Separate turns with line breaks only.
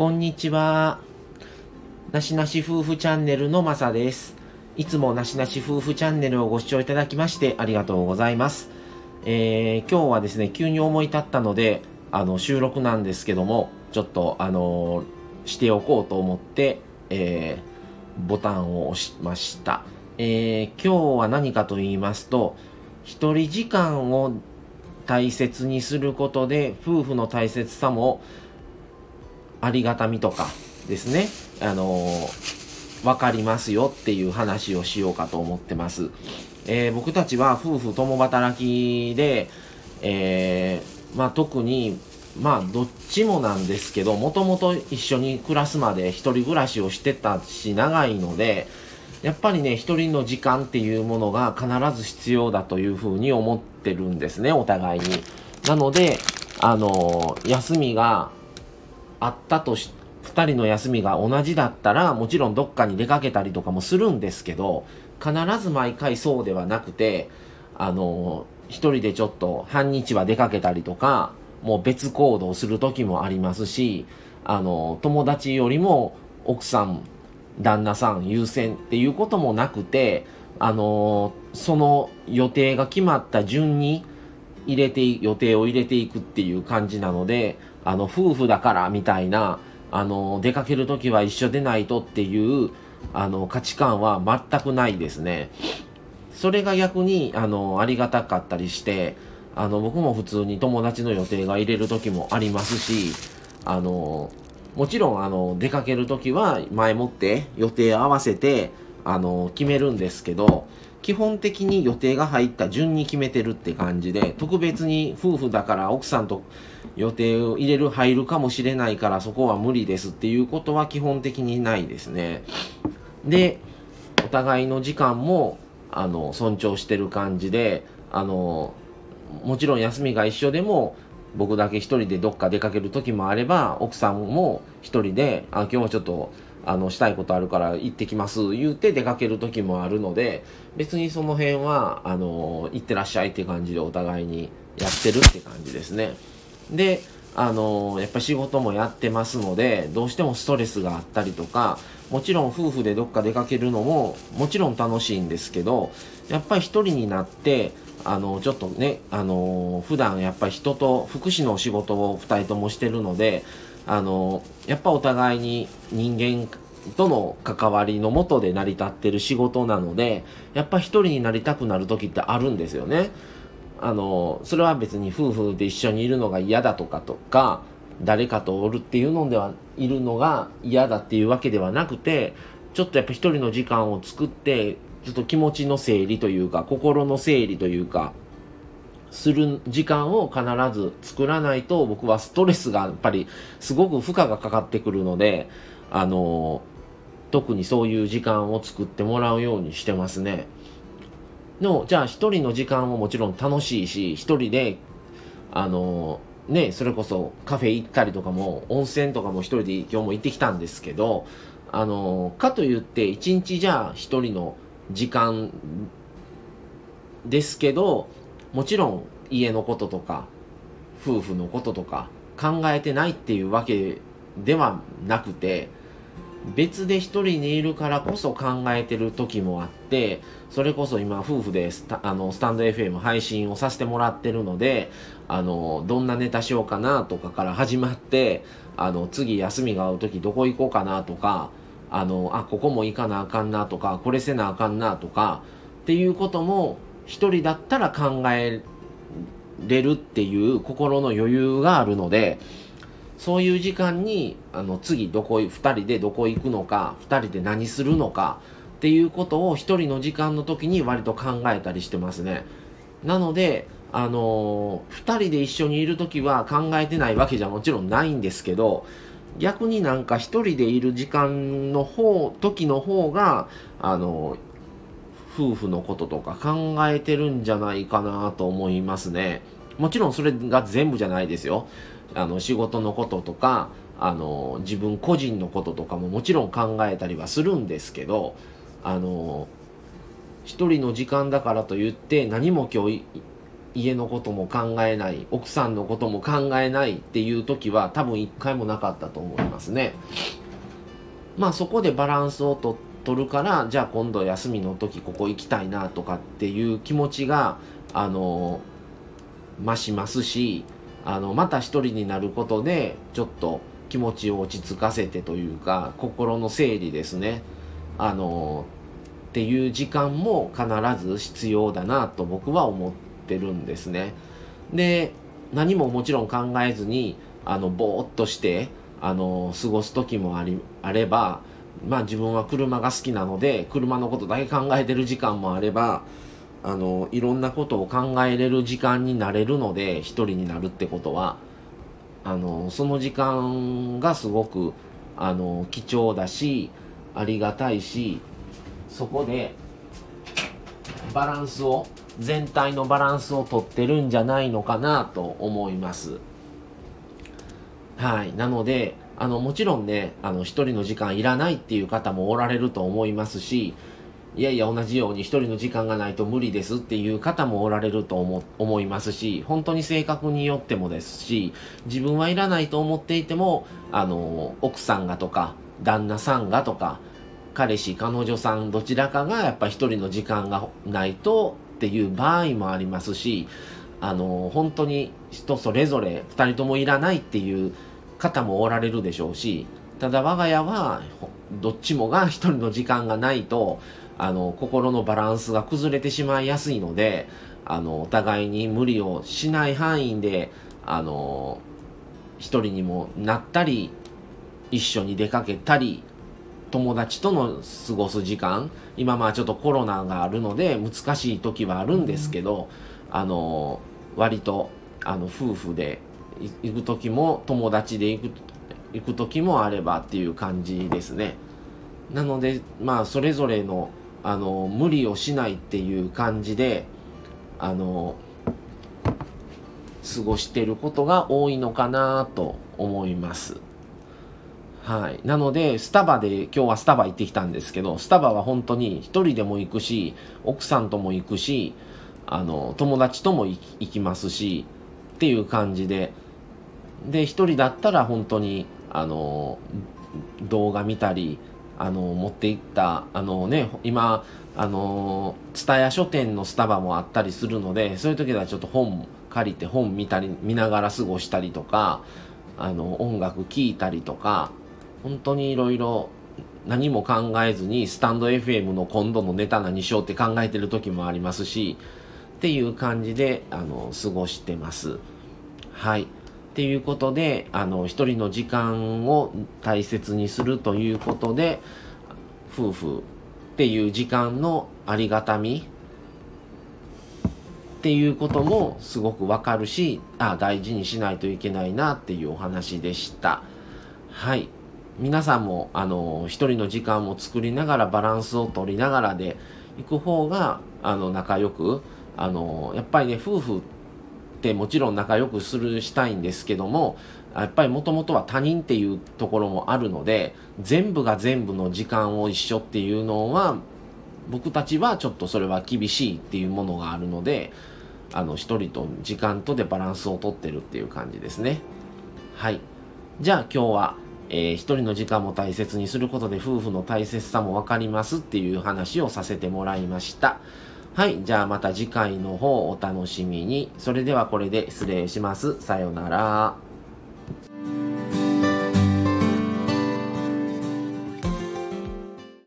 こんにちは。なしなし夫婦チャンネルのまさです。いつもなしなし夫婦チャンネルをご視聴いただきましてありがとうございます。えー、今日はですね、急に思い立ったので、あの、収録なんですけども、ちょっと、あのー、しておこうと思って、えー、ボタンを押しました。えー、今日は何かと言いますと、一人時間を大切にすることで、夫婦の大切さもありがたみとかですね、あのー、分かりますよっていう話をしようかと思ってます。えー、僕たちは夫婦共働きで、えー、まあ、特に、まあ、どっちもなんですけど、もともと一緒に暮らすまで一人暮らしをしてたし、長いので、やっぱりね、一人の時間っていうものが必ず必要だというふうに思ってるんですね、お互いに。なので、あの休みがあったとし、2人の休みが同じだったら、もちろんどっかに出かけたりとかもするんですけど、必ず毎回そうではなくて、あの、一人でちょっと半日は出かけたりとか、もう別行動する時もありますし、あの、友達よりも奥さん、旦那さん優先っていうこともなくて、あの、その予定が決まった順に入れて、予定を入れていくっていう感じなので、あの、夫婦だからみたいな、あの、出かけるときは一緒でないとっていう、あの、価値観は全くないですね。それが逆に、あの、ありがたかったりして、あの、僕も普通に友達の予定が入れる時もありますし、あの、もちろん、あの、出かける時は前もって予定合わせて、あの、決めるんですけど、基本的に予定が入った順に決めてるって感じで、特別に夫婦だから奥さんと予定を入れる、入るかもしれないからそこは無理ですっていうことは基本的にないですね。で、お互いの時間も、あの、尊重してる感じで、あの、もちろん休みが一緒でも、僕だけ一人でどっか出かける時もあれば、奥さんも一人で、あ、今日はちょっと、あの、したいことあるから行ってきます言うて出かける時もあるので、別にその辺は、あの、行ってらっしゃいって感じでお互いにやってるって感じですね。で、あのやっぱ仕事もやってますので、どうしてもストレスがあったりとか、もちろん夫婦でどっか出かけるのももちろん楽しいんですけど、やっぱり一人になって、あの、ちょっとね、あの、普段やっぱり人と福祉の仕事を2人ともしてるので、あの、やっぱお互いに人間との関わりのもとで成り立ってる仕事なので、やっぱ一人になりたくなる時ってあるんですよね。あの、それは別に夫婦で一緒にいるのが嫌だとかとか、誰かとおるっていうのでは、いるのが嫌だっていうわけではなくて、ちょっとやっぱ一人の時間を作って、ちょっと気持ちの整理というか、心の整理というか、する時間を必ず作らないと僕はストレスがやっぱりすごく負荷がかかってくるので、あの、特にそういう時間を作ってもらうようにしてますね。の、じゃあ一人の時間ももちろん楽しいし、一人で、あの、ね、それこそカフェ行ったりとかも、温泉とかも一人で今日も行ってきたんですけど、あの、かといって一日じゃあ一人の時間ですけど、もちろん家のこととか、夫婦のこととか考えてないっていうわけではなくて、別で一人にいるからこそ考えてる時もあって、それこそ今夫婦でスタあのスタンド FM 配信をさせてもらってるので、あの、どんなネタしようかなとかから始まって、あの、次休みが合う時どこ行こうかなとか、あの、あ、ここも行かなあかんなとか、これせなあかんなとか、っていうことも一人だったら考えれるっていう心の余裕があるので、そういう時間に、あの、次どこ、二人でどこ行くのか、二人で何するのか、っていうことを一人の時間の時に割と考えたりしてますね。なので、あのー、二人で一緒にいる時は考えてないわけじゃもちろんないんですけど、逆になんか一人でいる時間の方、時の方が、あのー、夫婦のこととか考えてるんじゃないかなと思いますね。もちろんそれが全部じゃないですよ。あの、仕事のこととか、あの、自分個人のこととかももちろん考えたりはするんですけど、あの一人の時間だからといって何も今日家のことも考えない奥さんのことも考えないっていう時は多分一回もなかったと思いますねまあそこでバランスをと取るからじゃあ今度休みの時ここ行きたいなとかっていう気持ちがあの増しますしあのまた一人になることでちょっと気持ちを落ち着かせてというか心の整理ですね。あのっていう時間も必ず必要だなと僕は思ってるんですね。で何ももちろん考えずにあのぼーっとしてあの過ごす時もありあればまあ自分は車が好きなので車のことだけ考えてる時間もあればあのいろんなことを考えれる時間になれるので一人になるってことはあのその時間がすごくあの貴重だしありがたいしそこでバランスを全体のバランスをとってるんじゃないのかなと思います。はい。なのであのもちろんねあの一人の時間いらないっていう方もおられると思いますしいやいや同じように一人の時間がないと無理ですっていう方もおられると思思いますし本当に性格によってもですし自分はいらないと思っていてもあの奥さんがとか旦那さんがとか彼氏彼女さんどちらかがやっぱ一人の時間がないとっていう場合もありますしあの本当に人それぞれ2人ともいらないっていう方もおられるでしょうしただ我が家はどっちもが一人の時間がないとあの心のバランスが崩れてしまいやすいのであのお互いに無理をしない範囲であの一人にもなったり一緒に出かけたり友達との過ごす時間今まあちょっとコロナがあるので難しい時はあるんですけど、あの割とあの夫婦で行く時も友達で行く行く時もあればっていう感じですねなのでまあそれぞれのあの無理をしないっていう感じであの過ごしてることが多いのかなと思いますはい。なので、スタバで、今日はスタバ行ってきたんですけど、スタバは本当に一人でも行くし、奥さんとも行くし、あの、友達とも行きますし、っていう感じで、で、一人だったら本当に、あの、動画見たり、あの、持っていった、あのね、今、あの、蔦屋書店のスタバもあったりするので、そういう時はちょっと本借りて本見たり、見ながら過ごしたりとか、あの、音楽聴いたりとか、本当にいろいろ何も考えずにスタンド FM の今度のネタ何しようって考えてる時もありますしっていう感じであの過ごしてます。はい。っていうことであの一人の時間を大切にするということで夫婦っていう時間のありがたみっていうこともすごくわかるしあ大事にしないといけないなっていうお話でした。はい。皆さんもあの一人の時間も作りながらバランスを取りながらで行く方があの仲良くあのやっぱりね夫婦ってってもちろん仲良くするしたいんですけどもやっぱりもともとは他人っていうところもあるので全部が全部の時間を一緒っていうのは僕たちはちょっとそれは厳しいっていうものがあるのであの一人と時間とでバランスをとってるっていう感じですねはいじゃあ今日はえー、一人の時間も大切にすることで夫婦の大切さも分かりますっていう話をさせてもらいました。はい。じゃあまた次回の方お楽しみに。それではこれで失礼します。さようなら。